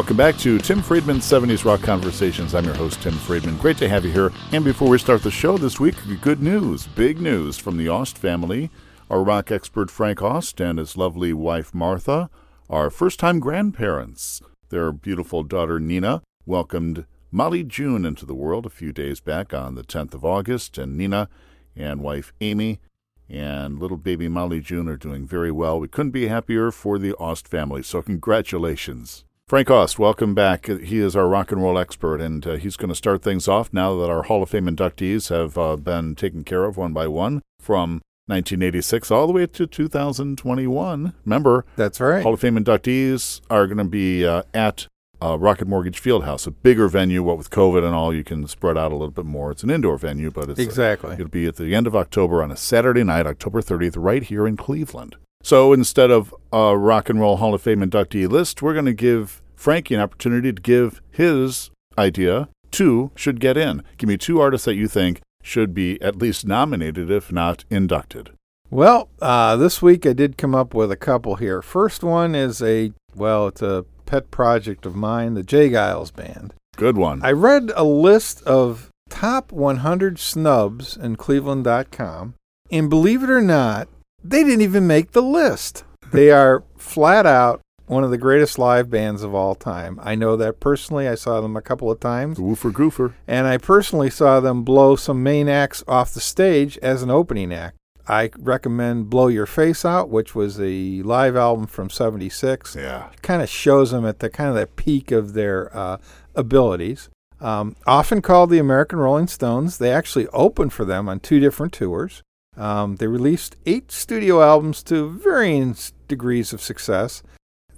Welcome back to Tim Friedman's 70s Rock Conversations. I'm your host, Tim Friedman. Great to have you here. And before we start the show this week, good news, big news from the Ost family. Our rock expert Frank Ost and his lovely wife Martha are first time grandparents. Their beautiful daughter Nina welcomed Molly June into the world a few days back on the 10th of August, and Nina and wife Amy and little baby Molly June are doing very well. We couldn't be happier for the Ost family, so congratulations. Frank Ost, welcome back. He is our rock and roll expert, and uh, he's going to start things off now that our Hall of Fame inductees have uh, been taken care of one by one from 1986 all the way to 2021. Remember, that's right. Hall of Fame inductees are going to be uh, at uh, Rocket Mortgage Fieldhouse, a bigger venue. What with COVID and all, you can spread out a little bit more. It's an indoor venue, but it's exactly. it'll be at the end of October on a Saturday night, October 30th, right here in Cleveland. So instead of a Rock and Roll Hall of Fame inductee list, we're going to give Frankie an opportunity to give his idea. Two should get in. Give me two artists that you think should be at least nominated, if not inducted. Well, uh, this week I did come up with a couple here. First one is a, well, it's a pet project of mine, the J. Geils Band. Good one. I read a list of top 100 snubs in Cleveland.com, and believe it or not, they didn't even make the list. They are flat out one of the greatest live bands of all time. I know that personally. I saw them a couple of times. The Woofer Goofer. And I personally saw them blow some main acts off the stage as an opening act. I recommend Blow Your Face Out, which was a live album from 76. Yeah. Kind of shows them at the kind of the peak of their uh, abilities. Um, often called the American Rolling Stones, they actually opened for them on two different tours. Um, they released eight studio albums to varying degrees of success.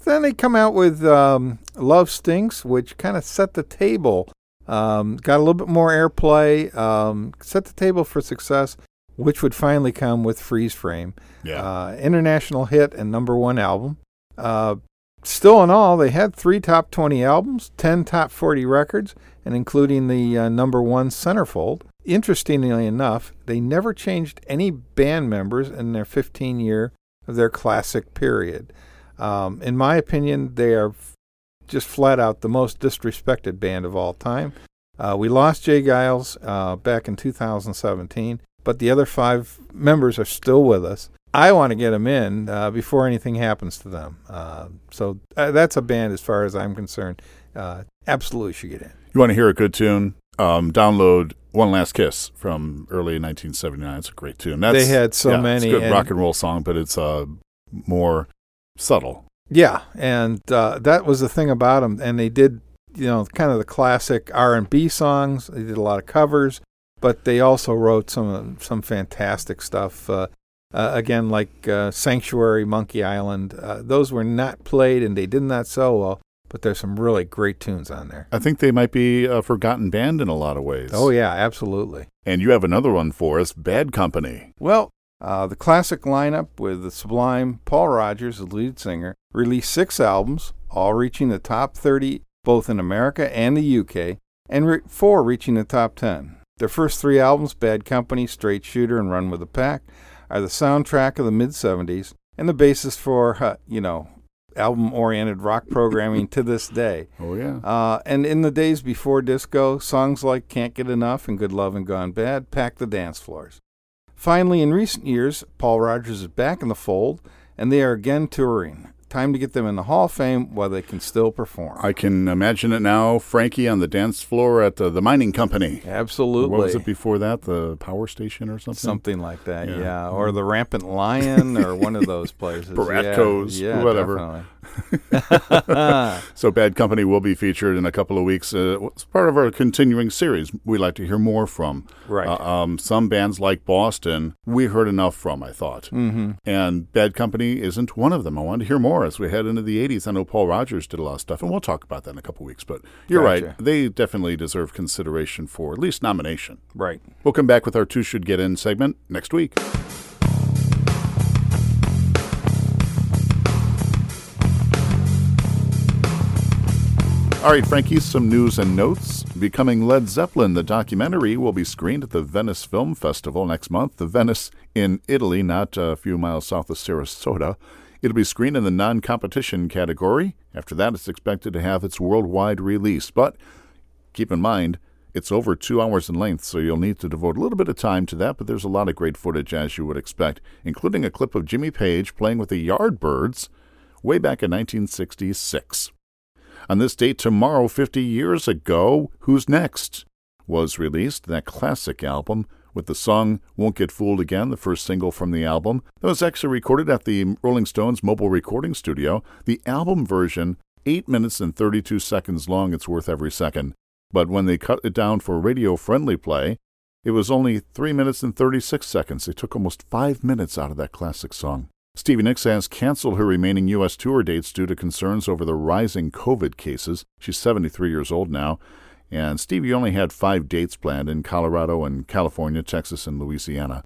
Then they come out with um, Love Stinks, which kind of set the table, um, got a little bit more airplay, um, set the table for success, which would finally come with Freeze Frame. Yeah. Uh, international hit and number one album. Uh, still in all, they had three top 20 albums, 10 top 40 records, and including the uh, number one centerfold. Interestingly enough, they never changed any band members in their 15 year of their classic period. Um, in my opinion, they are f- just flat out the most disrespected band of all time. Uh, we lost J. Geils uh, back in 2017, but the other five members are still with us. I want to get them in uh, before anything happens to them. Uh, so uh, that's a band, as far as I'm concerned, uh, absolutely should get in. You want to hear a good tune? Um, download "One Last Kiss" from early 1979. It's a great tune. That's, they had so yeah, many. It's a good and- rock and roll song, but it's uh, more subtle. Yeah, and uh, that was the thing about them. And they did, you know, kind of the classic R and B songs. They did a lot of covers, but they also wrote some some fantastic stuff. Uh, uh, again, like uh, Sanctuary, Monkey Island. Uh, those were not played, and they did not sell well. But there's some really great tunes on there. I think they might be a forgotten band in a lot of ways. Oh yeah, absolutely. And you have another one for us, Bad Company. Well, uh, the classic lineup with the sublime Paul Rodgers, the lead singer, released six albums, all reaching the top 30 both in America and the UK, and re- four reaching the top 10. Their first three albums, Bad Company, Straight Shooter, and Run with the Pack, are the soundtrack of the mid 70s and the basis for, uh, you know, album oriented rock programming to this day. Oh yeah. Uh, and in the days before disco, songs like Can't Get Enough and Good Love and Gone Bad packed the dance floors. Finally, in recent years, Paul Rodgers is back in the fold, and they are again touring. Time to get them in the Hall of Fame while they can still perform. I can imagine it now. Frankie on the dance floor at the, the mining company. Absolutely. What was it before that? The power station or something? Something like that, Yeah. yeah. Or the Rampant Lion, or one of those places. Baratco's, yeah, yeah, whatever. So Bad Company will be featured in a couple of weeks. Uh, it's part of our continuing series. We like to hear more from. Right. Uh, um, some bands like Boston, we heard enough from, I thought. mm-hmm. And Bad Company isn't one of them. I want to hear more as we head into the 80s. I know Paul Rodgers did a lot of stuff, and we'll talk about that in a couple weeks. But you're right. They definitely deserve consideration for at least nomination. Right. We'll come back with our Two Should Get In segment next week. All right, Frankie, some news and notes. Becoming Led Zeppelin, the documentary, will be screened at the Venice Film Festival next month. The Venice in Italy, not a few miles south of Sarasota. It'll be screened in the non competition category. After that, it's expected to have its worldwide release. But keep in mind, it's over two hours in length, so you'll need to devote a little bit of time to that, but there's a lot of great footage, as you would expect, including a clip of Jimmy Page playing with the Yardbirds way back in 1966. On this date tomorrow, 50 years ago, Who's Next was released, that classic album with the song Won't Get Fooled Again, the first single from the album. That was actually recorded at the Rolling Stones mobile recording studio. The album version, 8 minutes and 32 seconds long, it's worth every second. But when they cut it down for radio friendly play, it was only 3 minutes and 36 seconds. They took almost 5 minutes out of that classic song. Stevie Nicks has canceled her remaining U.S. tour dates due to concerns over the rising COVID cases. She's 73 years old now. And Stevie only had five dates planned in Colorado and California, Texas, and Louisiana.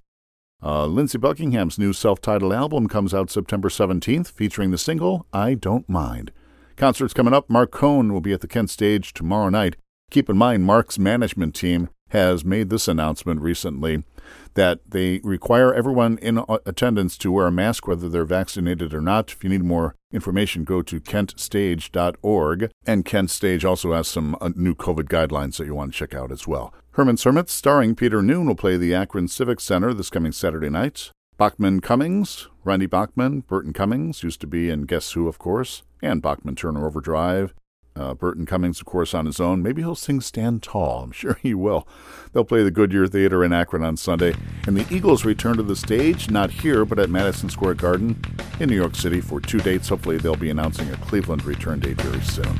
Uh, Lindsey Buckingham's new self titled album comes out September 17th, featuring the single I Don't Mind. Concerts coming up. Marc Cohn will be at the Kent Stage tomorrow night. Keep in mind, Marc's management team has made this announcement recently that they require everyone in attendance to wear a mask whether they're vaccinated or not. If you need more information, go to kentstage.org. And Kent Stage also has some uh, new COVID guidelines that you want to check out as well. Herman's Hermits, starring Peter Noone, will play the Akron Civic Center this coming Saturday night. Bachman Cummings, Randy Bachman, Burton Cummings, used to be in Guess Who, of course, and Bachman Turner Overdrive, uh, Burton Cummings, of course, on his own. Maybe he'll sing Stand Tall. I'm sure he will. They'll play the Goodyear Theater in Akron on Sunday. And the Eagles return to the stage, not here, but at Madison Square Garden in New York City for two dates. Hopefully, they'll be announcing a Cleveland return date very soon.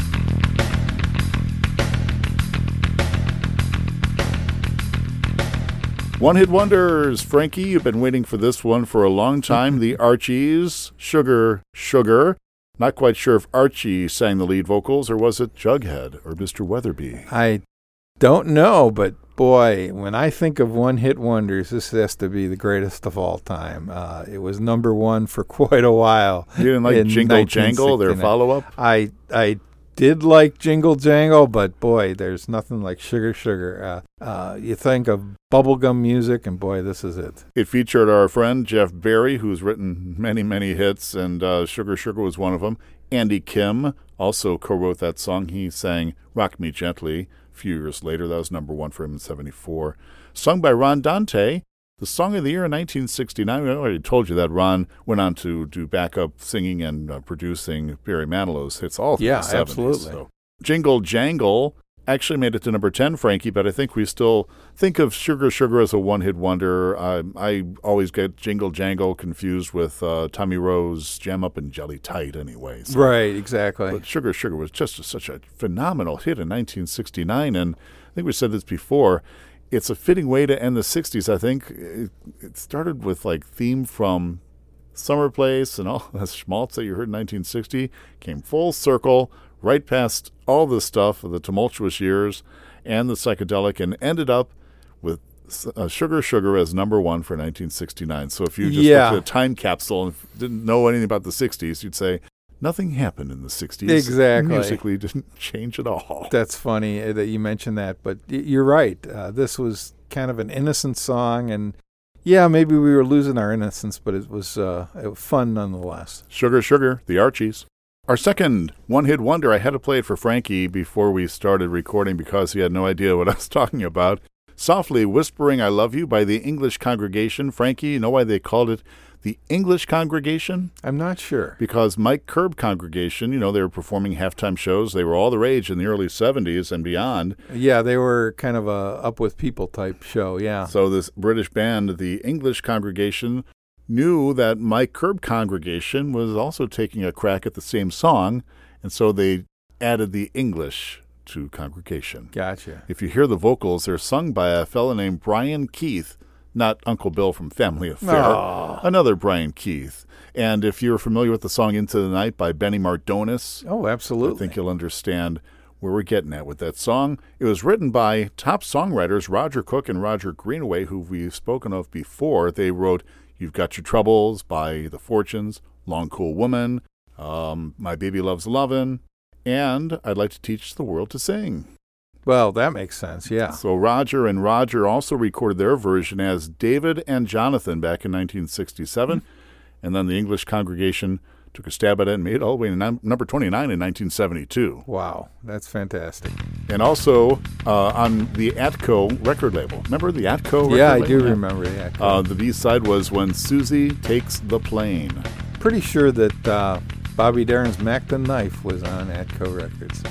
One hit wonders. Frankie, you've been waiting for this one for a long time. The Archies, Sugar, Sugar. Not quite sure if Archie sang the lead vocals or was it Jughead or Mr. Weatherbee. I don't know, but boy, when I think of one hit wonders, this has to be the greatest of all time. Uh, it was number one for quite a while. You didn't like Jingle Jangle, their follow up? I, I did like Jingle Jangle, but boy, there's nothing like Sugar Sugar. Uh, uh, you think of bubblegum music, and boy, this is it. It featured our friend Jeff Barry, who's written many, many hits, and uh, Sugar Sugar was one of them. Andy Kim also co wrote that song. He sang Rock Me Gently a few years later. That was number one for him in 74. Sung by Ron Dante, the Song of the Year in 1969, I already told you that Ron went on to do backup singing and uh, producing Barry Manilow's hits all yeah, the 70s. absolutely. So. Jingle Jangle actually made it to number 10, Frankie, but I think we still think of Sugar Sugar as a one hit wonder. I, I always get Jingle Jangle confused with uh, Tommy Roe's Jam Up and Jelly Tight, anyway. So. Right, exactly. But Sugar Sugar was just a, such a phenomenal hit in 1969, and I think we said this before it's a fitting way to end the 60s, I think. It, it started with like theme from Summer Place and all that schmaltz that you heard in 1960 came full circle right past all this stuff of the tumultuous years and the psychedelic and ended up with uh, Sugar Sugar as number one for 1969. So if you just yeah. looked at a time capsule and didn't know anything about the 60s, you'd say nothing happened in the 60s. Exactly. Musically didn't change at all. That's funny uh, that you mentioned that, but you're right. Uh, this was kind of an innocent song, and yeah, maybe we were losing our innocence, but it was, uh, it was fun nonetheless. Sugar, Sugar, the Archies. Our second one hit wonder, I had to play it for Frankie before we started recording because he had no idea what I was talking about. Softly Whispering I Love You by the English Congregation. Frankie, you know why they called it the English congregation? I'm not sure. Because Mike Curb congregation, you know, they were performing halftime shows. They were all the rage in the early 70s and beyond. Yeah, they were kind of a up with people type show, yeah. So this British band, the English congregation, knew that Mike Curb congregation was also taking a crack at the same song, and so they added the English to congregation. Gotcha. If you hear the vocals, they're sung by a fellow named Brian Keith not Uncle Bill from Family Affair, Aww. another Brian Keith. And if you're familiar with the song Into the Night by Benny Mardones, oh, absolutely. I think you'll understand where we're getting at with that song. It was written by top songwriters Roger Cook and Roger Greenaway, who we've spoken of before. They wrote You've Got Your Troubles by The Fortunes, Long Cool Woman, um, My Baby Loves Lovin', and I'd Like to Teach the World to Sing. Well, that makes sense, yeah. So Roger and Roger also recorded their version as David and Jonathan back in 1967, mm-hmm. and then the English congregation took a stab at it and made it all the way to number 29 in 1972. Wow, that's fantastic. And also uh, on the Atco record label. Remember the Atco record yeah, I label? do remember that. Uh, the B side was When Susie Takes the Plane. Pretty sure that uh, Bobby Darin's Mac the Knife was on Atco Records.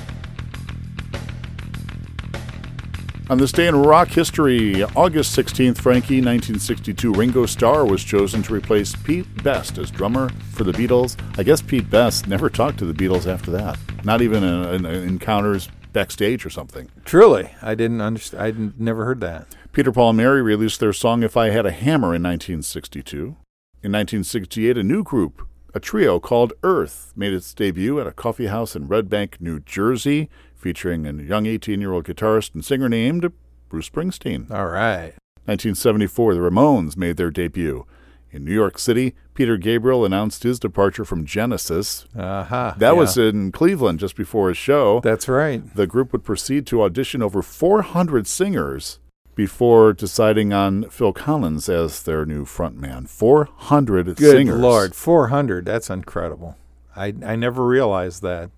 On this day in rock history, August 16th, Frankie, 1962, Ringo Starr was chosen to replace Pete Best as drummer for the Beatles. I guess Pete Best never talked to the Beatles after that, not even in, in encounters backstage or something. Truly, I didn't understand. I didn't, never heard that. Peter, Paul, and Mary released their song If I Had a Hammer in 1962. In 1968, a new group, a trio called Earth, made its debut at a coffee house in Red Bank, New Jersey featuring a young 18 year old guitarist and singer named Bruce Springsteen. All right. 1974, the Ramones made their debut. In New York City, Peter Gabriel announced his departure from Genesis. Uh-huh. That yeah. was in Cleveland just before his show. That's right. The group would proceed to audition over 400 singers before deciding on Phil Collins as their new frontman. 400 Good singers. Lord, 400. That's incredible. I, I never realized that.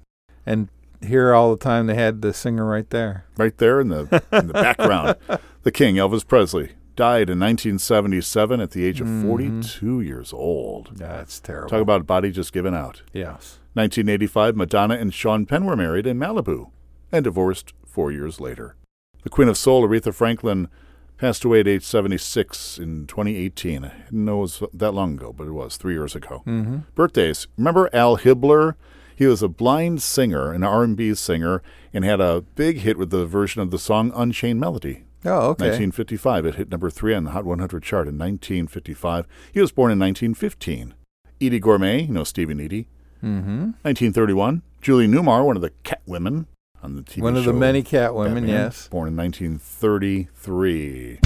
And here all the time they had the singer right there. Right there in the in the background. The King, Elvis Presley, died in 1977 at the age of Mm-hmm. 42 years old. That's terrible. Talk about body just giving out. yes. 1985, Madonna and Sean Penn were married in Malibu and divorced four years later. The Queen of Soul, Aretha Franklin, passed away at age 76 in 2018. I didn't know it was that long ago, but it was three years ago. Mm-hmm. Birthdays. Remember Al Hibbler? He was a blind singer, an R&B singer, and had a big hit with the version of the song Unchained Melody. Oh, okay. 1955. It hit number three on the Hot 100 chart in 1955. He was born in 1915. Eydie Gormé, you know Stevie and Edie. Mm-hmm. 1931. Julie Newmar, one of the cat women on the TV One of the many cat women, Batman, yes. Born in 1933.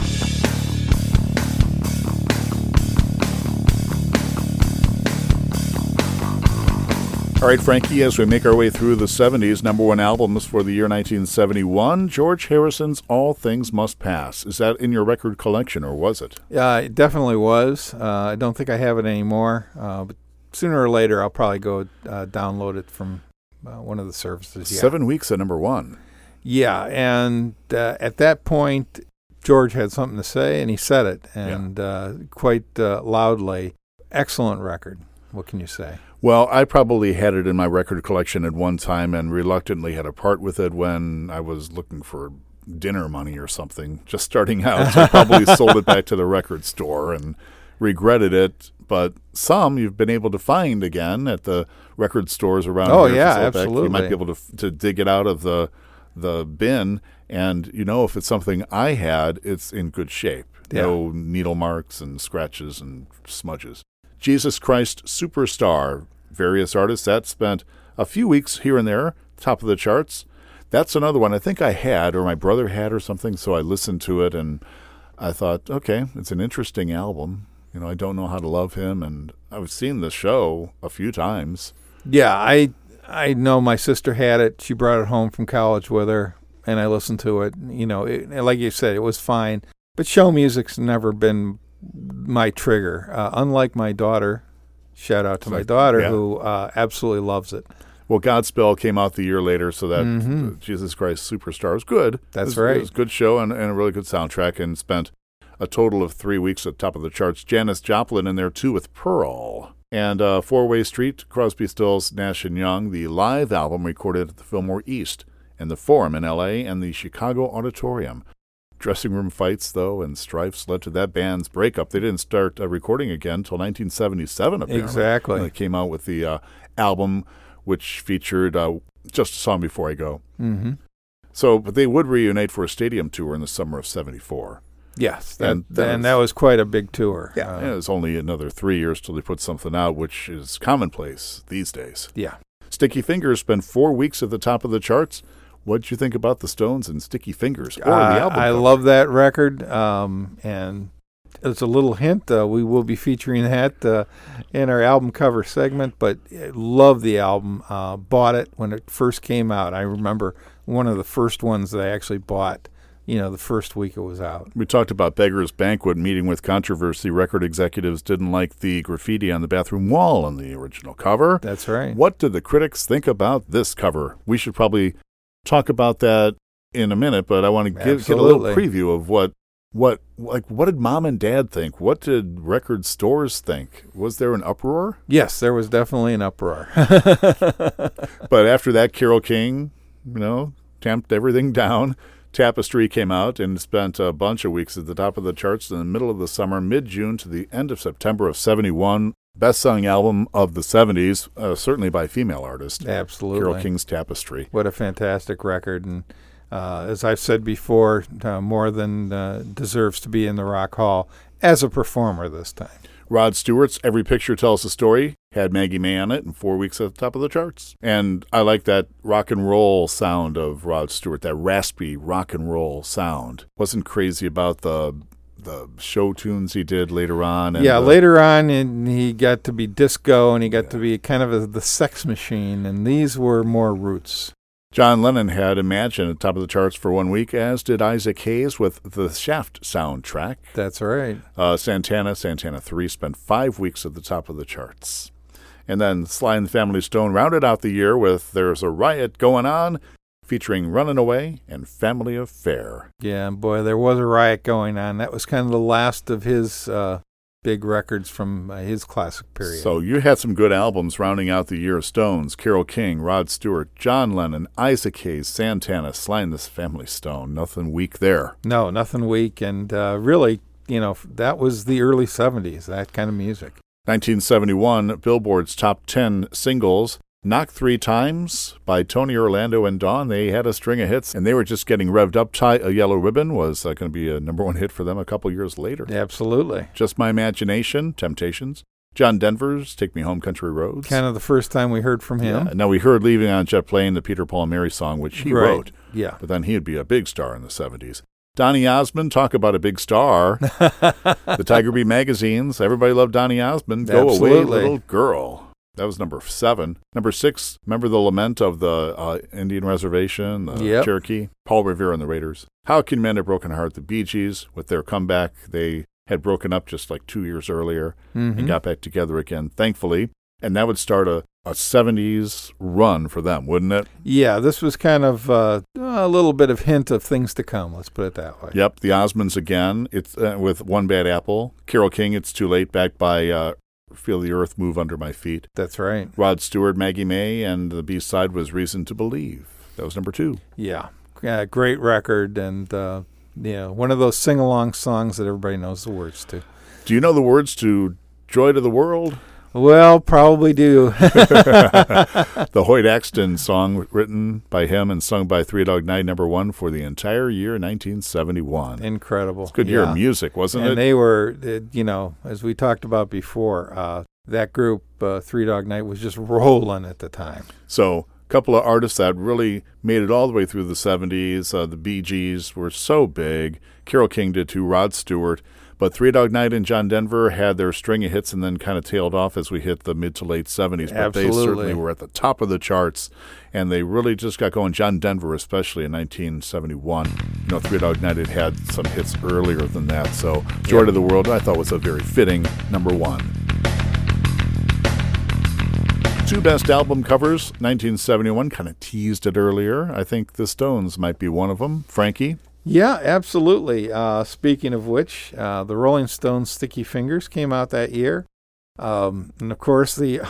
All right, Frankie, as we make our way through the 70s, number one albums for the year 1971, George Harrison's All Things Must Pass. Is that in your record collection, or was it? Yeah, it definitely was. Uh, I don't think I have it anymore, uh, but sooner or later I'll probably go uh, download it from uh, one of the services. Yeah. Seven weeks at number one. Yeah, and uh, at that point, George had something to say, and he said it, and uh, quite uh, loudly. Excellent record. What can you say? Well, I probably had it in my record collection at one time and reluctantly had to part with it when I was looking for dinner money or something, just starting out. So I probably sold it back to the record store and regretted it. But some you've been able to find again at the record stores around Oh, yeah, Soulback. You might be able to to dig it out of the the bin, and you know if it's something I had, it's in good shape. Yeah. No needle marks and scratches and smudges. Jesus Christ Superstar. Various artists that spent a few weeks here and there, top of the charts. That's another one I think I had, or my brother had, or something. So I listened to it and I thought, okay, it's an interesting album. You know, I don't know how to love him, and I've seen the show a few times. Yeah, I I know my sister had it. She brought it home from college with her, and I listened to it. You know, it, like you said, it was fine. But show music's never been my trigger. Uh, unlike my daughter, shout out to my daughter yeah. who uh, absolutely loves it. Well, Godspell came out the year later, so that Mhm. uh, Jesus Christ Superstar was good. That's It was- right. It was a good show and, and a really good soundtrack, and spent a total of three weeks at top of the charts. Janis Joplin in there too with Pearl. And uh, Four Way Street, Crosby, Stills, Nash and Young, the live album recorded at the Fillmore East and the Forum in L.A. and the Chicago Auditorium. Dressing room fights, though, and strifes led to that band's breakup. They didn't start uh, recording again until 1977, apparently. Exactly. And they came out with the uh, album, which featured uh, just a song before I go. Mm-hmm. So, but they would reunite for a stadium tour in the summer of '74. Yes, that, And and, that that, was- was quite a big tour. Yeah, Uh, and it's only another three years till they put something out, which is commonplace these days. yeah. Sticky Fingers spent four weeks at the top of the charts. What'd you think about the Stones and Sticky Fingers or Uh, the album? I cover? love that record, um, and as a little hint, uh, we will be featuring that uh, in our album cover segment. But I love the album. Uh, bought it when it first came out. I remember one of the first ones that I actually bought. You know, the first week it was out. We talked about Beggar's Banquet meeting with controversy. Record executives didn't like the graffiti on the bathroom wall on the original cover. That's right. What did the critics think about this cover? We should probably talk about that in a minute, but I want to give, get a little preview of what what like what did mom and dad think? What did record stores think? Was there an uproar? Yes, there was definitely an uproar. But after that, Carole King, you know, tamped everything down. Tapestry came out and spent a bunch of weeks at the top of the charts in the middle of the summer, mid June to the end of September of 71. Best selling album of the 70s, uh, certainly by female artist. Absolutely. Carole King's Tapestry. What a fantastic record. And uh, as I've said before, uh, more than uh, deserves to be in the Rock Hall as a performer this time. Rod Stewart's Every Picture Tells a Story had Maggie May on it and four weeks at the top of the charts. And I like that rock and roll sound of Rod Stewart, that raspy rock and roll sound. Wasn't crazy about the the show tunes he did later on. And yeah, the- later on, and he got to be disco, and he got to be kind of a, the sex machine, and these were more roots. John Lennon had Imagine at the top of the charts for one week, as did Isaac Hayes with the Shaft soundtrack. That's right. Uh, Santana, Santana 3, spent five weeks at the top of the charts. And then Sly and the Family Stone rounded out the year with There's a Riot Going On, featuring Running Away and Family Affair. Yeah, and boy, there was a riot going on. That was kind of the last of his uh, big records from uh, his classic period. So you had some good albums rounding out the year of Stones Carole King, Rod Stewart, John Lennon, Isaac Hayes, Santana, Sly and the Family Stone. Nothing weak there. no, nothing weak, and uh, really, you know, that was the early '70s. That kind of music. 1971, Billboard's top 10 singles. Knocked Three Times by Tony Orlando and Dawn. They had a string of hits, and they were just getting revved up. Tie a Yellow Ribbon was uh, going to be a number one hit for them a couple years later. Absolutely. Just My Imagination, Temptations. John Denver's Take Me Home Country Roads. Kind of the first time we heard from him. Yeah. Now, we heard Leaving on Jet Plane, the Peter, Paul, and Mary song, which he Right. wrote, Yeah. but then he'd be a big star in the 70s. Donny Osmond, talk about a big star. the Tiger Beat magazines, everybody loved Donny Osmond. Go away, little girl. That was number seven. Number six, remember the lament of the uh, Indian reservation, the Yep. Cherokee? Paul Revere and the Raiders. How Can Men Have Broken Heart? The Bee Gees, with their comeback, they had broken up just like two years earlier Mhm. and got back together again, thankfully. And that would start a, a 70s run for them, wouldn't it? Yeah, this was kind of uh, a little bit of hint of things to come. Let's put it that way. Yep, the Osmonds again. It's uh, with One Bad Apple. Carole King, It's Too Late, backed by uh, Feel the Earth Move Under My Feet. That's right. Rod Stewart, Maggie May, and the B side was Reason to Believe. That was number two. Yeah, yeah great record, and uh, yeah, one of those sing along songs that everybody knows the words to. Do you know the words to Joy to the World? Well, probably do. The Hoyt Axton song written by him and sung by Three Dog Night, number one for the entire year 1971. Incredible. It's Good year yeah. of music, wasn't and it? And they were, uh, you know, as we talked about before, uh, that group, uh, Three Dog Night, was just rolling at the time. So, a couple of artists that really made it all the way through the 70s. Uh, the Bee Gees were so big. Carole King did too, Rod Stewart. But Three Dog Night and John Denver had their string of hits and then kind of tailed off as we hit the mid to late 70s. But they certainly were at the top of the charts. And they really just got going. John Denver, especially in 1971. You know, Three Dog Night had had some hits earlier than that. So, Joy to the World, I thought was a very fitting number one. Two best album covers, 1971, kind of teased it earlier. I think the Stones might be one of them. Frankie, Yeah, absolutely. Uh, speaking of which, uh, the Rolling Stones' Sticky Fingers came out that year. Um, and of course, the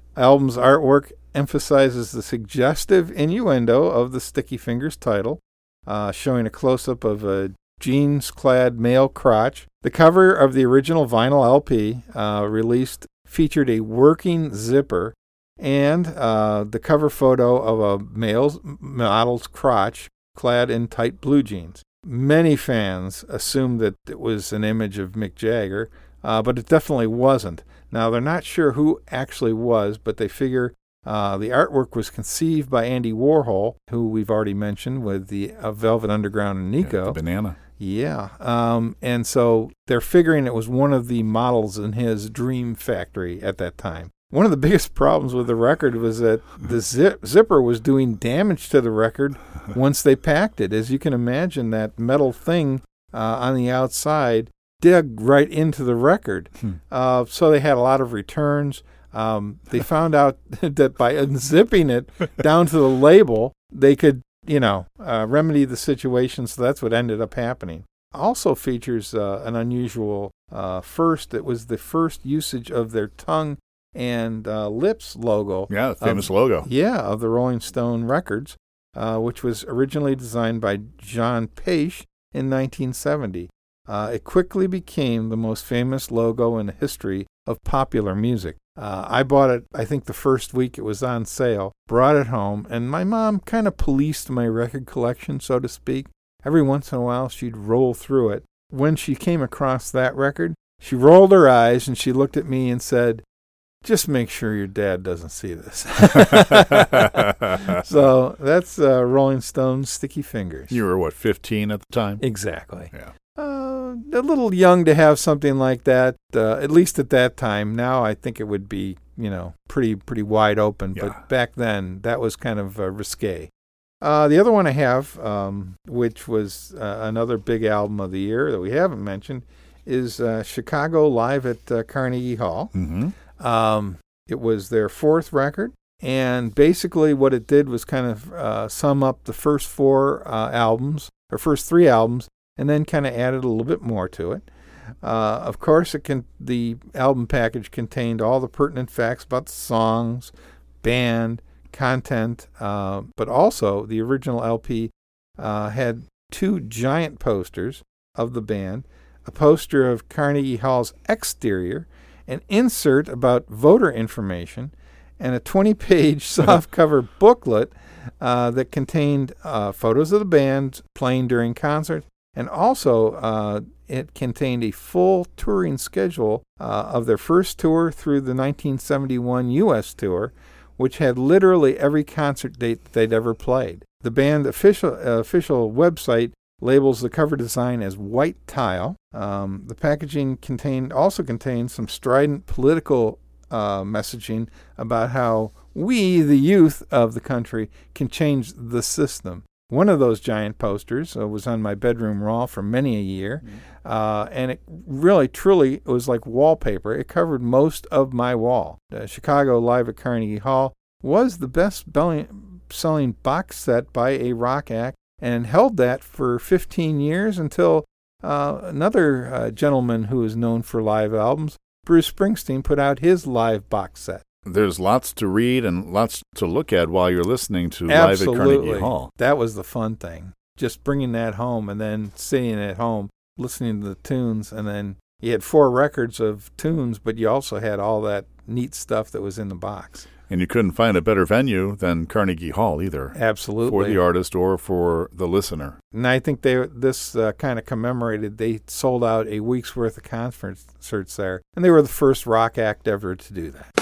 album's artwork emphasizes the suggestive innuendo of the Sticky Fingers title, uh, showing a close up of a jeans clad male crotch. The cover of the original vinyl LP, uh, released, featured a working zipper and uh, the cover photo of a male model's crotch clad in tight blue jeans. Many fans assumed that it was an image of Mick Jagger, uh, but it definitely wasn't. Now, they're not sure who actually was, but they figure uh, the artwork was conceived by Andy Warhol, who we've already mentioned with the uh, Velvet Underground and Yeah, Nico. the banana. Yeah. Um, and so they're figuring it was one of the models in his dream factory at that time. One of the biggest problems with the record was that the zip, zipper was doing damage to the record once they packed it. As you can imagine, that metal thing uh, on the outside dug right into the record. Hmm. Uh, so they had a lot of returns. Um, they found out that by unzipping it down to the label, they could, you know, uh, remedy the situation. So that's what ended up happening. Also features uh, an unusual uh, first. It was the first usage of their tongue and uh, lips logo. Yeah, the famous logo. Yeah, of the Rolling Stone records, uh, which was originally designed by John Pasche in 1970. Uh, it quickly became the most famous logo in the history of popular music. Uh, I bought it, I think, the first week it was on sale, brought it home, and my mom kind of policed my record collection, so to speak. Every once in a while, she'd roll through it. When she came across that record, she rolled her eyes and she looked at me and said, just make sure your dad doesn't see this. so that's uh, Rolling Stone's Sticky Fingers. You were, what, 15 at the time? Exactly. Yeah. Uh, a little young to have something like that, uh, at least at that time. Now I think it would be, you know, pretty pretty wide open. Yeah. But back then, that was kind of uh, risque. Uh, the other one I have, um, which was uh, another big album of the year that we haven't mentioned, is uh, Chicago Live at uh, Carnegie Hall. Mm-hmm. Um, it was their fourth record, and basically what it did was kind of uh, sum up the first four uh, albums, or first three albums, and then kind of added a little bit more to it. Uh, of course, it can, the album package contained all the pertinent facts about the songs, band, content, uh, but also the original LP uh, had two giant posters of the band, a poster of Carnegie Hall's exterior, an insert about voter information, and a 20 page softcover booklet uh, that contained uh, photos of the band playing during concerts. And also, uh, it contained a full touring schedule uh, of their first tour through the 1971 U.S. tour, which had literally every concert date they'd ever played. The band official uh, official website labels the cover design as white tile. Um, the packaging contained also contains some strident political uh, messaging about how we, the youth of the country, can change the system. One of those giant posters uh, was on my bedroom wall for many a year, uh, and it really, truly it was like wallpaper. It covered most of my wall. Uh, Chicago Live at Carnegie Hall was the best selling box set by a rock act and held that for 15 years until uh, another uh, gentleman who is known for live albums, Bruce Springsteen, put out his live box set. There's lots to read and lots to look at while you're listening to Absolutely. Live at Carnegie Hall. That was the fun thing. Just bringing that home and then sitting at home, listening to the tunes, and then you had four records of tunes, but you also had all that neat stuff that was in the box. And you couldn't find a better venue than Carnegie Hall either. Absolutely. For the artist or for the listener. And I think they this uh, kind of commemorated they sold out a week's worth of concerts there. And they were the first rock act ever to do that.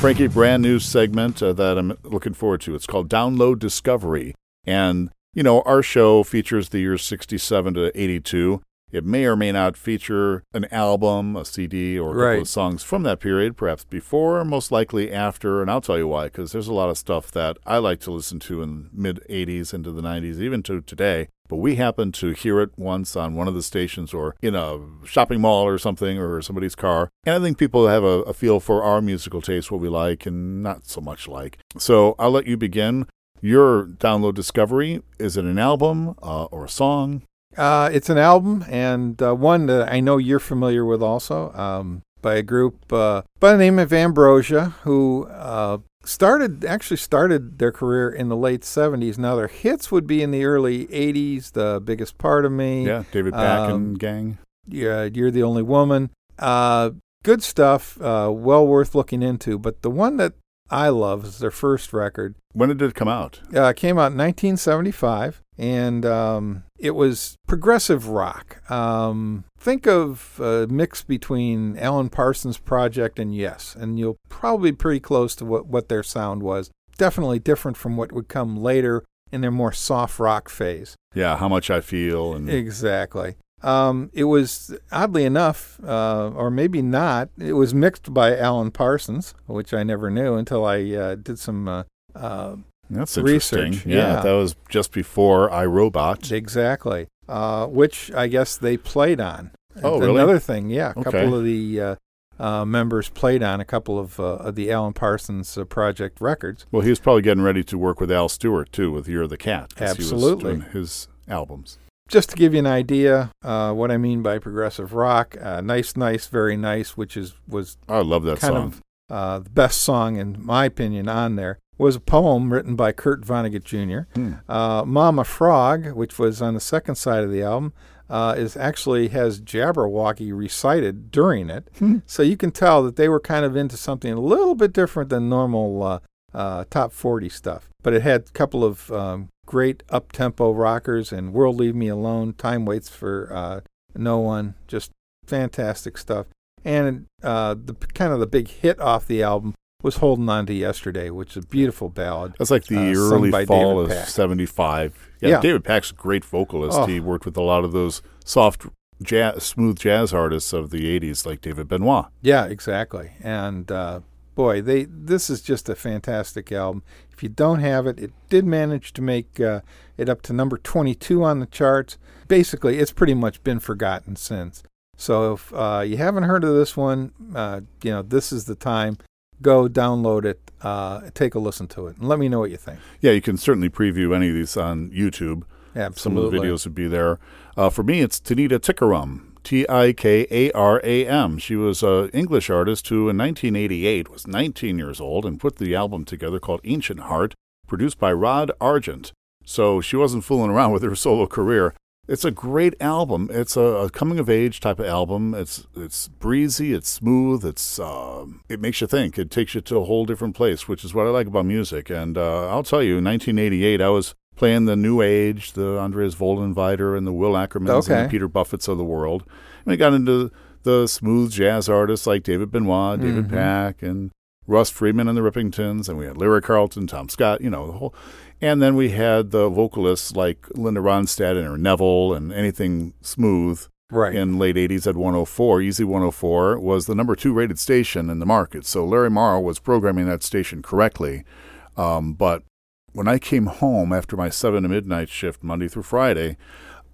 Frankie, brand new segment uh, that I'm looking forward to. It's called Download Discovery. And, you know, our show features the years 67 to 82. It may or may not feature an album, a CD, or a couple Right. of songs from that period, perhaps before, most likely after. And I'll tell you why, because there's a lot of stuff that I like to listen to in mid 80s into the 90s, even to today. But we happened to hear it once on one of the stations or in a shopping mall or something or somebody's car. And I think people have a, a feel for our musical taste, what we like and not so much like. So I'll let you begin. Your download discovery is it an album uh, or a song? Uh, it's an album and uh, one that I know you're familiar with also um, by a group uh, by the name of Ambrosia, who uh, started actually started their career in the late 70s. Now their hits would be in the early 80s. The biggest part of me, Yeah, David Pack Um, and gang. yeah, you're the only woman. Uh, good stuff, uh, well worth looking into. But the one that I love is their first record. When did it come out? Uh, it came out in 1975, and um, it was progressive rock. Um, think of a mix between Alan Parsons' project and Yes, and you'll probably be pretty close to what, what their sound was. Definitely different from what would come later in their more soft rock phase. Yeah, How Much I Feel and Exactly. Um, it was oddly enough, uh, or maybe not. It was mixed by Alan Parsons, which I never knew until I uh, did some uh, uh, That's interesting. Research, Yeah, yeah. that was just before I Robot. exactly, uh, which I guess they played on. Oh, really? Another thing, yeah. A Okay. couple of the uh, uh, members played on a couple of, uh, of the Alan Parsons uh, project records. Well, he was probably getting ready to work with Al Stewart too, with of the Cat. Absolutely. was doing his albums. just to give you an idea uh, what I mean by progressive rock, uh, nice, nice, very nice, which is was I love that song. of uh, the best song in my opinion on there. Was a poem written by Kurt Vonnegut Jr. Hmm. Uh, Mama Frog, which was on the second side of the album, uh, is actually has Jabberwocky recited during it, Hmm. so you can tell that they were kind of into something a little bit different than normal uh, uh, top 40 stuff. But it had a couple of um, great up tempo rockers and World Leave Me Alone, Time Waits for uh, No One, just fantastic stuff. And uh, the kind of the big hit off the album was Holding On to Yesterday, which is a beautiful ballad. That's like the uh, early fall David of Pack. '75. Yeah, Yeah. David Pack's a great vocalist. Oh. He worked with a lot of those soft, jazz, smooth jazz artists of the '80s, like David Benoit. Yeah, exactly. And uh, boy, they this is just a fantastic album. If you don't have it, it did manage to make uh, it up to number 22 on the charts. Basically, it's pretty much been forgotten since. So if uh, you haven't heard of this one, uh, you know this is the time. Go download it, uh, take a listen to it, and let me know what you think. Yeah, you can certainly preview any of these on YouTube. Absolutely. Some of the videos would be there. Uh, for me, it's Tanita Tikaram, T I K A R A M. She was an English artist who, in 1988, was 19 years old and put the album together called Ancient Heart, produced by Rod Argent. So she wasn't fooling around with her solo career. It's a great album. It's a, a coming of age type of album. It's it's breezy. It's smooth. It's um, it makes you think. It takes you to a whole different place, which is what I like about music. And uh, I'll tell you, in 1988, I was playing the new age, the Andreas Vollenweider and the Will Ackermans and the Peter Buffetts of the world. And I got into the smooth jazz artists like David Benoit, David Mhm. Pack, and Russ Freeman and the Rippingtons, and we had Larry Carlton, Tom Scott, you know, the whole. And then we had the vocalists like Linda Ronstadt and Aaron Neville and anything smooth right. in late 80s at 104. Easy 104 was the number two rated station in the market. So Larry Morrow was programming that station correctly. Um, but when I came home after my 7 to midnight shift, Monday through Friday,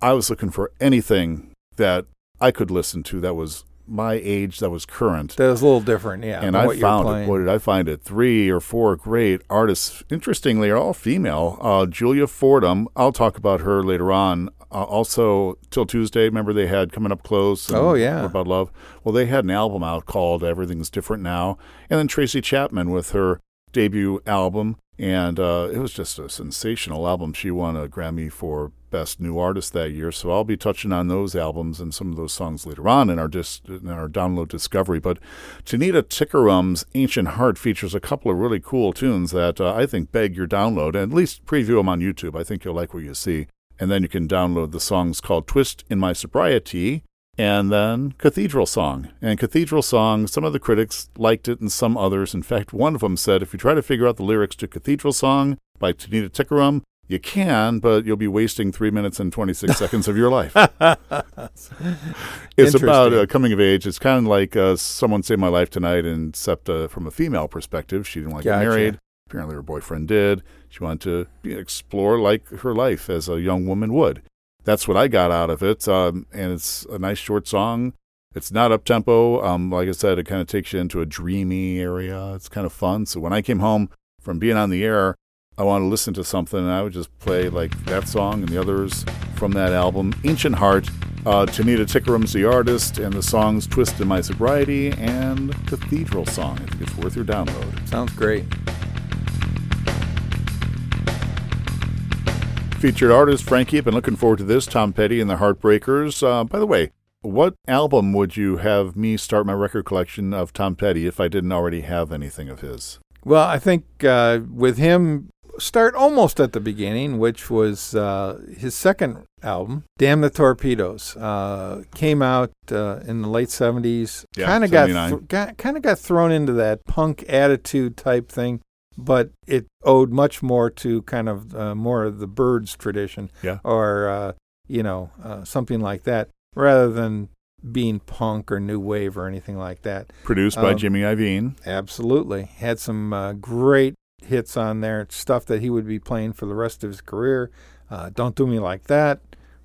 I was looking for anything that I could listen to that was my age, that was current. that was a little different, yeah. and I what found it. Boy, did I find it. Three or four great artists. Interestingly, are all female. Uh, Julia Fordham. I'll talk about her later on. Uh, also, 'Til Tuesday. Remember they had coming up close. Oh, yeah. About love? Well, they had an album out called Everything's Different Now, and then Tracy Chapman with her debut album, and uh, it was just a sensational album. She won a Grammy for Best New Artist that year. So I'll be touching on those albums and some of those songs later on in our dis- in our download discovery. But Tanita Tikaram's Ancient Heart features a couple of really cool tunes that uh, I think beg your download, and at least preview them on YouTube. I think you'll like what you see. And then you can download the songs called Twist in My Sobriety and then Cathedral Song. And Cathedral Song, some of the critics liked it and some others. In fact, one of them said if you try to figure out the lyrics to Cathedral Song by Tanita Tikaram, you can, but you'll be wasting three minutes and 26 seconds of your life. It's about uh, coming of age. It's kind of like uh, someone saved my life tonight, and except uh, from a female perspective, she didn't want to Gotcha. get married. Apparently, her boyfriend did. She wanted to explore like her life as a young woman would. That's what I got out of it, um, and it's a nice short song. It's not up tempo. Um, like I said, it kind of takes you into a dreamy area. It's kind of fun. So when I came home from being on the air, I want to listen to something, and I would just play like that song and the others from that album, Ancient Heart. Uh, Tanita Tikaram's the artist, and the songs Twist in My Sobriety and Cathedral Song. I think it's worth your download. Sounds great. Featured artist Frankie, I've been looking forward to this. Tom Petty and the Heartbreakers. Uh, by the way, what album would you have me start my record collection of Tom Petty if I didn't already have anything of his? Well, I think uh, with him, start almost at the beginning, which was uh, his second album, "Damn the Torpedoes," uh, came out uh, in the late seventies. Yeah, kind of got, th- got kind of got thrown into that punk attitude type thing, but it owed much more to kind of uh, more of the Byrds tradition, Yeah. or uh, you know uh, something like that. rather than being punk or new wave or anything like that. Produced by Um, Jimmy Iovine. Absolutely. Had some uh, great hits on there, stuff that he would be playing for the rest of his career. Uh, Don't Do Me Like That,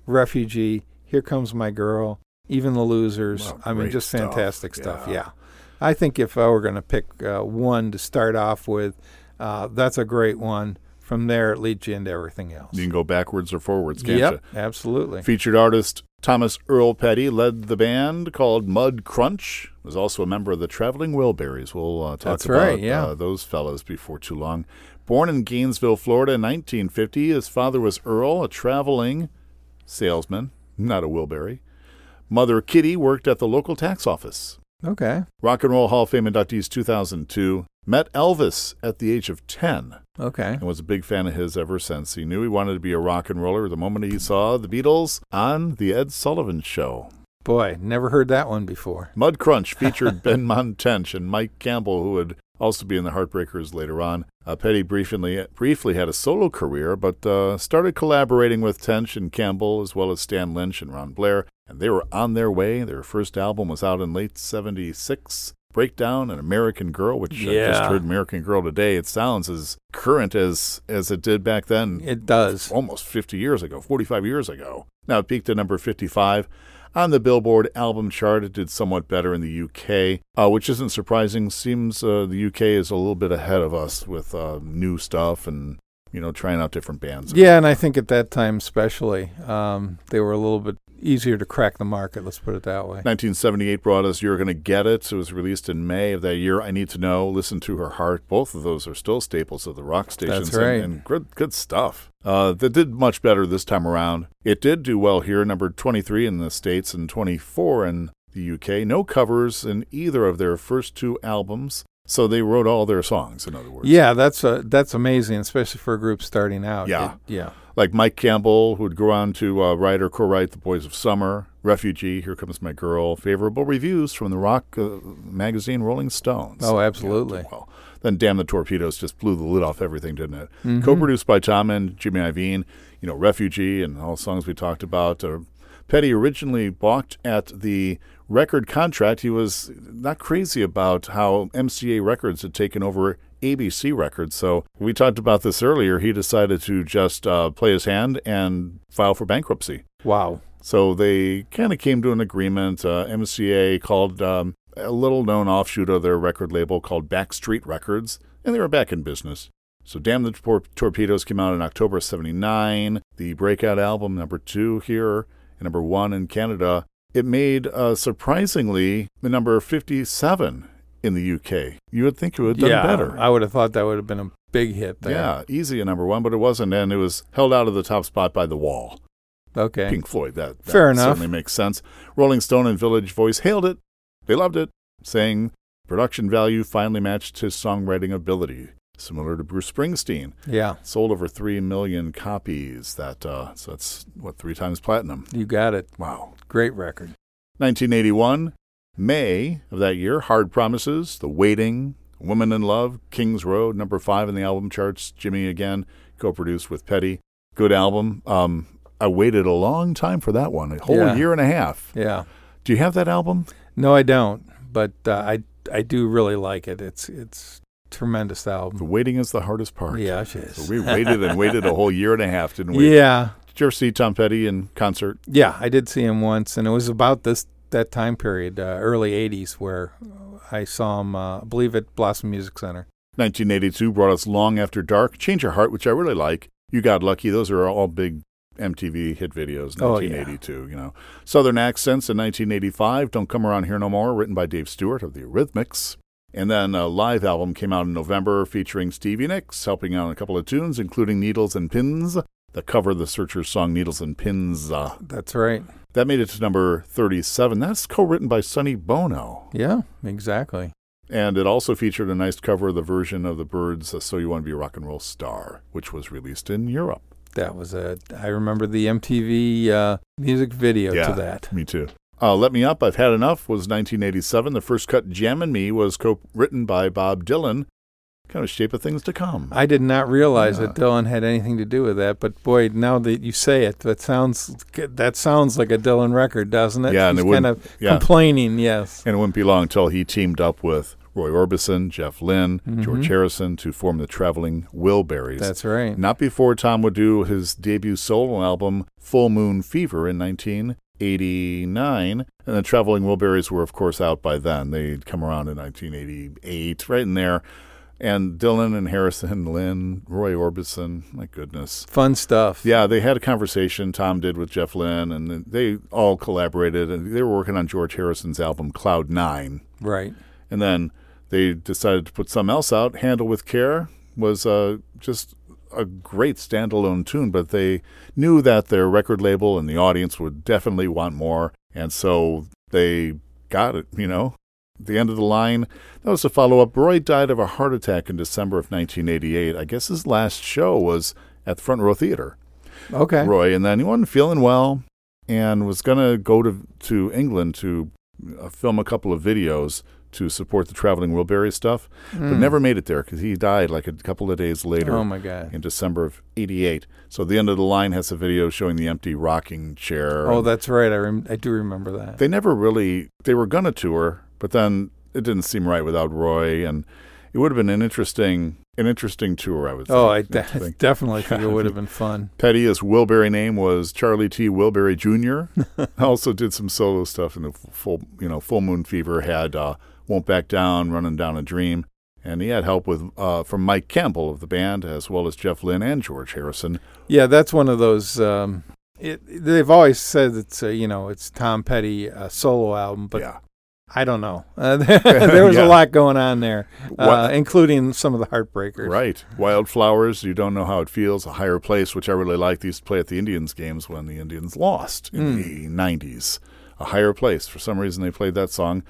Refugee, Here Comes My Girl, Even the Losers. Well, I mean, just stuff. fantastic stuff. Yeah. Yeah. I think if I were going to pick uh, one to start off with, uh, that's a great one. From there, it leads you into everything else. You can go backwards or forwards, can't yep, you? absolutely. Featured artist Thomas Earl Petty led the band called Mudcrutch. Was also a member of the Traveling Wilburys. We'll uh, talk That's about right, yeah. uh, those fellows before too long. Born in Gainesville, Florida in 1950, his father was Earl, a traveling salesman, not a Wilbury. Mother Kitty worked at the local tax office. Okay. Rock and Roll Hall of Fame inductees 2002. Met Elvis at the age of 10 Okay. and was a big fan of his ever since. He knew he wanted to be a rock and roller the moment he saw the Beatles on The Ed Sullivan Show. Boy, never heard that one before. Mudcrutch featured Benmont Tench and Mike Campbell, who would also be in the Heartbreakers later on. Uh, Petty briefly, briefly had a solo career, but uh, started collaborating with Tench and Campbell, as well as Stan Lynch and Ron Blair, and they were on their way. Their first album was out in late 76. Breakdown, an American Girl, which I just heard American Girl today. It sounds as current as as it did back then It does. almost 50 years ago, 45 years ago. Now it peaked at number 55 on the Billboard album chart. It did somewhat better in the UK, uh, which isn't surprising. Seems uh, the UK is a little bit ahead of us with uh, new stuff and you know trying out different bands. Yeah, and I think at that time, especially, um, they were a little bit easier to crack the market. Let's put it that way. 1978 brought us You're Gonna Get It. It was released in May of that year. I Need to Know, Listen to Her Heart. Both of those are still staples of the rock stations. That's right. And, and good, good stuff. Uh, that did much better this time around. It did do well here, number 23 in the States and 24 in the UK. No covers in either of their first two albums. So they wrote all their songs, in other words. Yeah, that's a, that's amazing, especially for a group starting out. Yeah. It- yeah. Like Mike Campbell, who would go on to uh, write or co-write The Boys of Summer, Refugee, Here Comes My Girl, favorable reviews from the rock uh, magazine Rolling Stones. Oh, absolutely. did well. Then Damn the Torpedoes just blew the lid off everything, didn't it? Mhm. Co-produced by Tom and Jimmy Iovine, you know, Refugee and all the songs we talked about. Uh, Petty originally balked at the record contract. He was not crazy about how MCA Records had taken over ABC Records. So we talked about this earlier. He decided to just uh, play his hand and file for bankruptcy. Wow. So they kind of came to an agreement. Uh, MCA called um, a little known offshoot of their record label called Backstreet Records, and they were back in business. So Damn the Tor- Torpedoes came out in October of 79. The breakout album, number two here, and number one in Canada. It made, uh, surprisingly, the number 57 in the UK. You would think it would have done yeah, better. I would have thought that would have been a big hit there. Yeah, easy at number one, but it wasn't, and it was held out of the top spot by The Wall. Okay. Pink Floyd. That, that Fair enough. certainly makes sense. Rolling Stone and Village Voice hailed it. They loved it, saying production value finally matched his songwriting ability. Similar to Bruce Springsteen, Yeah, sold over three million copies. That uh, so that's what three times platinum. you got it. Wow. Great record. 1981, May of that year, Hard Promises, The Waiting, Woman in Love, King's Road, number five in the album charts. Jimmy again, co-produced with Petty. Good album. Um, I waited a long time for that one, a whole Yeah. year and a half. Yeah. Do you have that album? No, I don't, but uh, I I do really like it. It's it's tremendous album. The waiting is the hardest part. Yeah, it is. So we waited and waited a whole year and a half, didn't we? Yeah, Did you ever see Tom Petty in concert? yeah. I did see him once, and it was about this that time period, uh, early '80s, where I saw him. Uh, I believe at Blossom Music Center. 1982 brought us Long After Dark, Change Your Heart, which I really like. You Got Lucky. Those are all big MTV hit videos. Oh, yeah. 1982. You know, Southern Accents in 1985. Don't Come Around Here No More, written by Dave Stewart of the Eurythmics. And then a live album came out in November featuring Stevie Nicks helping out on a couple of tunes, including Needles and Pins. The cover of the Searchers song Needles and Pins. Uh, That's right. that made it to number 37. That's co-written by Sonny Bono. Yeah, exactly. And it also featured a nice cover of the version of the Byrds' uh, So You Want to Be a Rock and Roll Star, which was released in Europe. That was a. I remember the MTV uh, music video Yeah. to that. Me too. Uh, Let Me Up, I've Had Enough was 1987. The first cut, Jammin' Me, was co written by Bob Dylan kind of shape of things to come. I did not realize Yeah. that Dylan had anything to do with that, but boy, now that you say it, that sounds that sounds like a Dylan record, doesn't it? Yeah, and it kind of yeah. complaining. Yes. And it wouldn't be long until he teamed up with Roy Orbison, Jeff Lynne, George Harrison to form the Traveling Wilburys. Mm-hmm. That's right. Not before Tom would do his debut solo album, Full Moon Fever, in 1989. And the Traveling Wilburys were, of course, out by then. They'd come around in 1988, right in there. And Dylan and Harrison, Lynne, Roy Orbison, my goodness. Fun stuff. Yeah, they had a conversation Tom did with Jeff Lynne, and they all collaborated. And they were working on George Harrison's album, Cloud Nine. Right. And then they decided to put something else out. Handle with Care was uh, just a great standalone tune, but they knew that their record label and the audience would definitely want more. And so they got it, you know. The end of the line. That was a follow up. Roy died of a heart attack in December of 1988. I guess his last show was at the Front Row Theater. Okay. Roy, and then he wasn't feeling well and was going to go to to England to uh, film a couple of videos to support the traveling Wilbury stuff, but never made it there because he died like a couple of days later Hmm. Oh my God. in December of '88. So the end of the line has a video showing the empty rocking chair. Oh, that's right. I rem- I do remember that. they never really they were to tour, but then it didn't seem right without Roy, and it would have been an interesting an interesting tour. I would. Oh, I de- definitely think it would have been fun. Petty, his Wilbury name was Charlie T. Wilbury Jr. also did some solo stuff in the full, you know, Full Moon Fever. Had uh, Won't Back Down, Running Down a Dream, and he had help with uh, from Mike Campbell of the band, as well as Jeff Lynne and George Harrison. Yeah, that's one of those. Um, it, they've always said it's a, you know it's Tom Petty uh, solo album, but yeah, I don't know. Uh, there was Yeah. a lot going on there, uh, including some of the heartbreakers. right. Wildflowers, you don't know how it feels. A higher place, which I really liked. They used to play at the Indians games when the Indians lost in Hmm. the '90s. A higher place. For some reason, they played that song.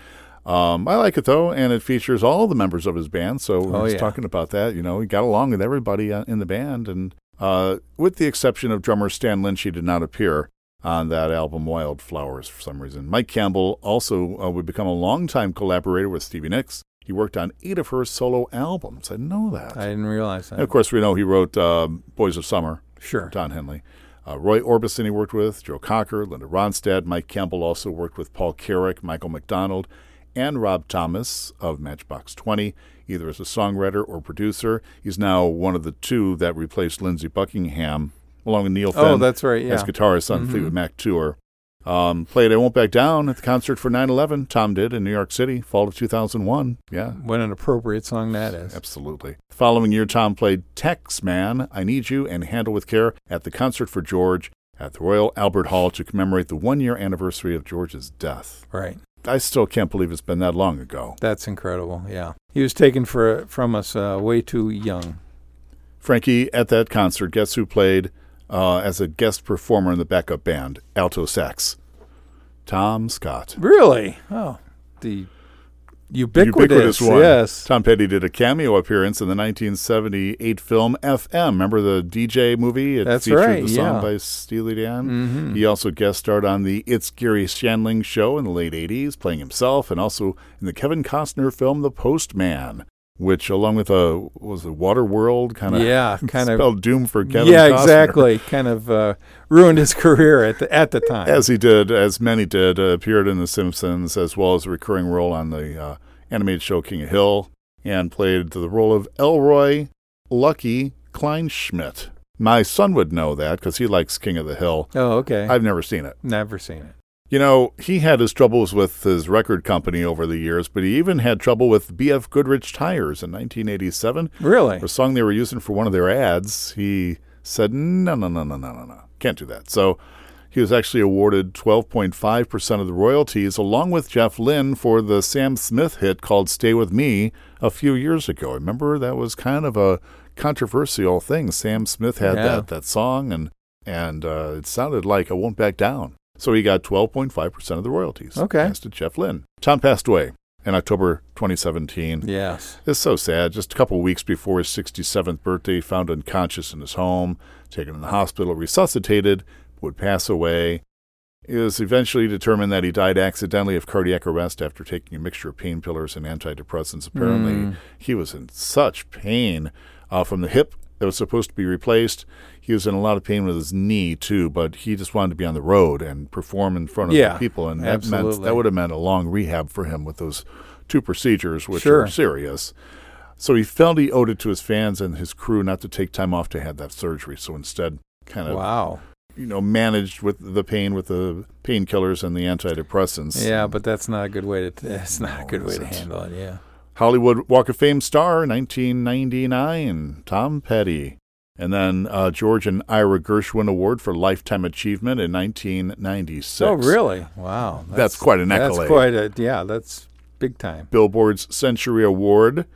Um, I like it though, and it features all the members of his band. So we Oh, was yeah. talking about that. You know, he got along with everybody uh, in the band, and uh, with the exception of drummer Stan Lynch, he did not appear on that album Wildflowers for some reason. Mike Campbell also uh, would become a longtime collaborator with Stevie Nicks. He worked on eight of her solo albums. I didn't know that. I didn't realize that. And of course, we know he wrote uh, Boys of Summer, Sure. Don Henley. Uh, Roy Orbison he worked with, Joe Cocker, Linda Ronstadt. Mike Campbell also worked with Paul Carrack, Michael McDonald, and Rob Thomas of Matchbox 20, either as a songwriter or producer. He's now one of the two that replaced Lindsey Buckingham, along with Neil Finn Oh, that's right. as guitarist on Mhm. Fleetwood Mac tour. Um, played I Won't Back Down at the concert for 9 11. Tom did in New York City, fall of 2001. Yeah, What an appropriate song that is. Absolutely. The following year, Tom played Taxman, I Need You, and Handle with Care at the Concert for George at the Royal Albert Hall to commemorate the one year anniversary of George's death. Right. I still can't believe it's been that long ago. That's incredible. Yeah. He was taken for from us uh, way too young. Frankie, at that concert, guess who played uh, as a guest performer in the backup band? Alto sax. Tom Scott. Really? Oh, the ubiquitous, one. Yes. Tom Petty did a cameo appearance in the 1978 film FM. Remember the DJ movie? It That's featured right, the song yeah. by Steely Dan. Mhm. He also guest starred on the It's Garry Shandling show in the late 80s, playing himself, and also in the Kevin Costner film The Postman, which, along with a was a Waterworld, kind of Yeah, kind of. spelled doom for Kevin Yeah, Costner. exactly. Kind of uh, ruined his career at the at the time. As he did, as many did, uh, appeared in The Simpsons, as well as a recurring role on the uh, animated show King of Hill, and played the role of Elroy Lucky Kleinschmidt. My son would know that because he likes King of the Hill. oh, okay. I've never seen it. Never seen it. You know, he had his troubles with his record company over the years, but he even had trouble with BF Goodrich Tires in 1987. Really? For a song they were using for one of their ads, he said, no, no, no, no, no, no, no. Can't do that. So he was actually awarded 12.5% of the royalties, along with Jeff Lynne, for the Sam Smith hit called Stay With Me a few years ago. Remember, that was kind of a controversial thing. Sam Smith had Yeah. that, that song, and, and uh, it sounded like I Won't Back Down. So he got 12.5% of the royalties. Okay. Thanks to Jeff Lynne. Tom passed away in October 2017. Yes. It's so sad. Just a couple of weeks before his 67th birthday, found unconscious in his home, taken to the hospital, resuscitated, would pass away. It was eventually determined that he died accidentally of cardiac arrest after taking a mixture of painkillers and antidepressants. Apparently, Mm. he was in such pain uh, from the hip that was supposed to be replaced. He was in a lot of pain with his knee too, but he just wanted to be on the road and perform in front of Yeah, the people, and that meant that would have meant a long rehab for him with those two procedures, which Sure. are serious. So he felt he owed it to his fans and his crew not to take time off to have that surgery. So instead, kind of Wow. you know managed with the pain with the painkillers and the antidepressants. Yeah, but that's not a good way to. It's not a good way to handle it. Yeah. Hollywood Walk of Fame star, 1999, Tom Petty. And then uh, George and Ira Gershwin Award for Lifetime Achievement in 1996. Oh, really? Wow. That's quite an accolade. That's quite a. Yeah, that's big time. Billboard's Century Award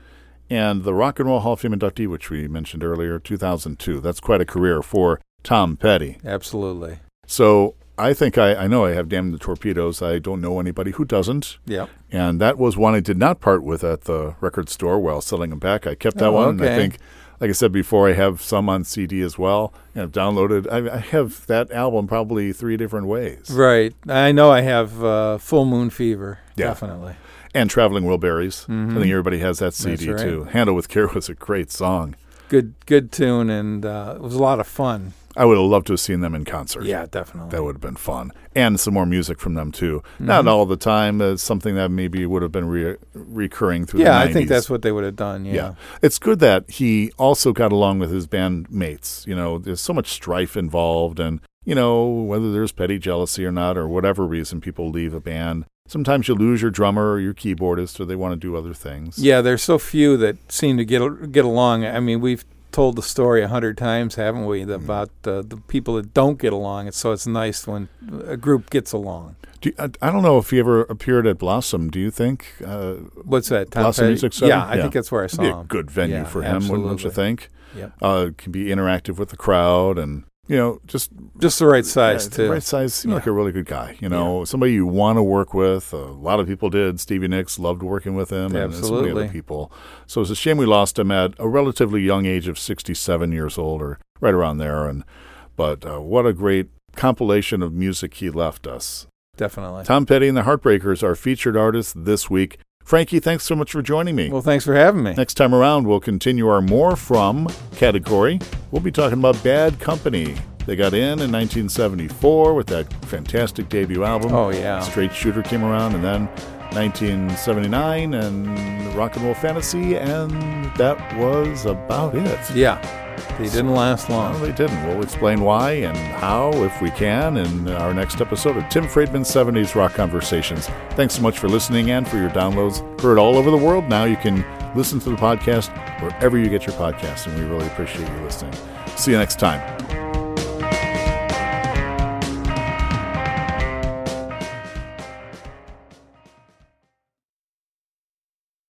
and the Rock and Roll Hall of Fame inductee, which we mentioned earlier, 2002. That's quite a career for Tom Petty. Absolutely. So I think I, I know I have damned the Torpedoes. I don't know anybody who doesn't. Yep. And that was one I did not part with at the record store while selling them back. I kept that Oh, one. And I think, like I said before, I have some on CD as well. And I've downloaded. I, I have that album probably three different ways. Right. I know I have uh, Full Moon Fever. Yeah. Definitely. And Traveling Wilburys. Mhm. I think everybody has that CD right. too. Handle with Care was a great song. Good, good tune, and uh, it was a lot of fun. I would have loved to have seen them in concert. Yeah, definitely. That would have been fun. And some more music from them too. Not Mhm. all the time. It's something that maybe would have been re- recurring through yeah, the 90s. I think that's what they would have done. Yeah. Yeah. It's good that he also got along with his bandmates. You know, there's so much strife involved, and, you know, whether there's petty jealousy or not, or whatever reason people leave a band. Sometimes you lose your drummer or your keyboardist, or they want to do other things. Yeah, there's so few that seem to get get along. I mean, we've told the story a hundred times, haven't we, Mm. about uh, the people that don't get along. And so it's nice when a group gets along. Do you- I, I don't know if he ever appeared at Blossom. Do you think? Uh, What's that? Tom Blossom Petty? Music Center? Yeah, I Yeah. think that's where I saw be a him. good venue Yeah, for him, wouldn't you think? Yep. Uh, can be interactive with the crowd and, you know, just Just the right size Yeah, too. Right size. Seemed like a really good guy. You know, somebody you want to work with. A lot of people did. Stevie Nicks loved working with him, and so many Absolutely. other people. So it's a shame we lost him at a relatively young age of sixty-seven years old, or right around there. And but uh, what a great compilation of music he left us. Definitely. Tom Petty and the Heartbreakers, are featured artists this week. Frankie, thanks so much for joining me. Well, thanks for having me. Next time around, we'll continue our More From category. We'll be talking about Bad Company. They got in in 1974 with that fantastic debut album. Oh yeah. Straight Shooter came around, and then 1979 and Rock and Roll Fantasy, and that was about it. Yeah. They didn't last No, long. they didn't. We'll explain why and how, if we can, in our next episode of Tim Friedman's 70s Rock Conversations. Thanks so much for listening and for your downloads. Heard all over the world. Now you can listen to the podcast wherever you get your podcasts, and we really appreciate you listening. See you next time.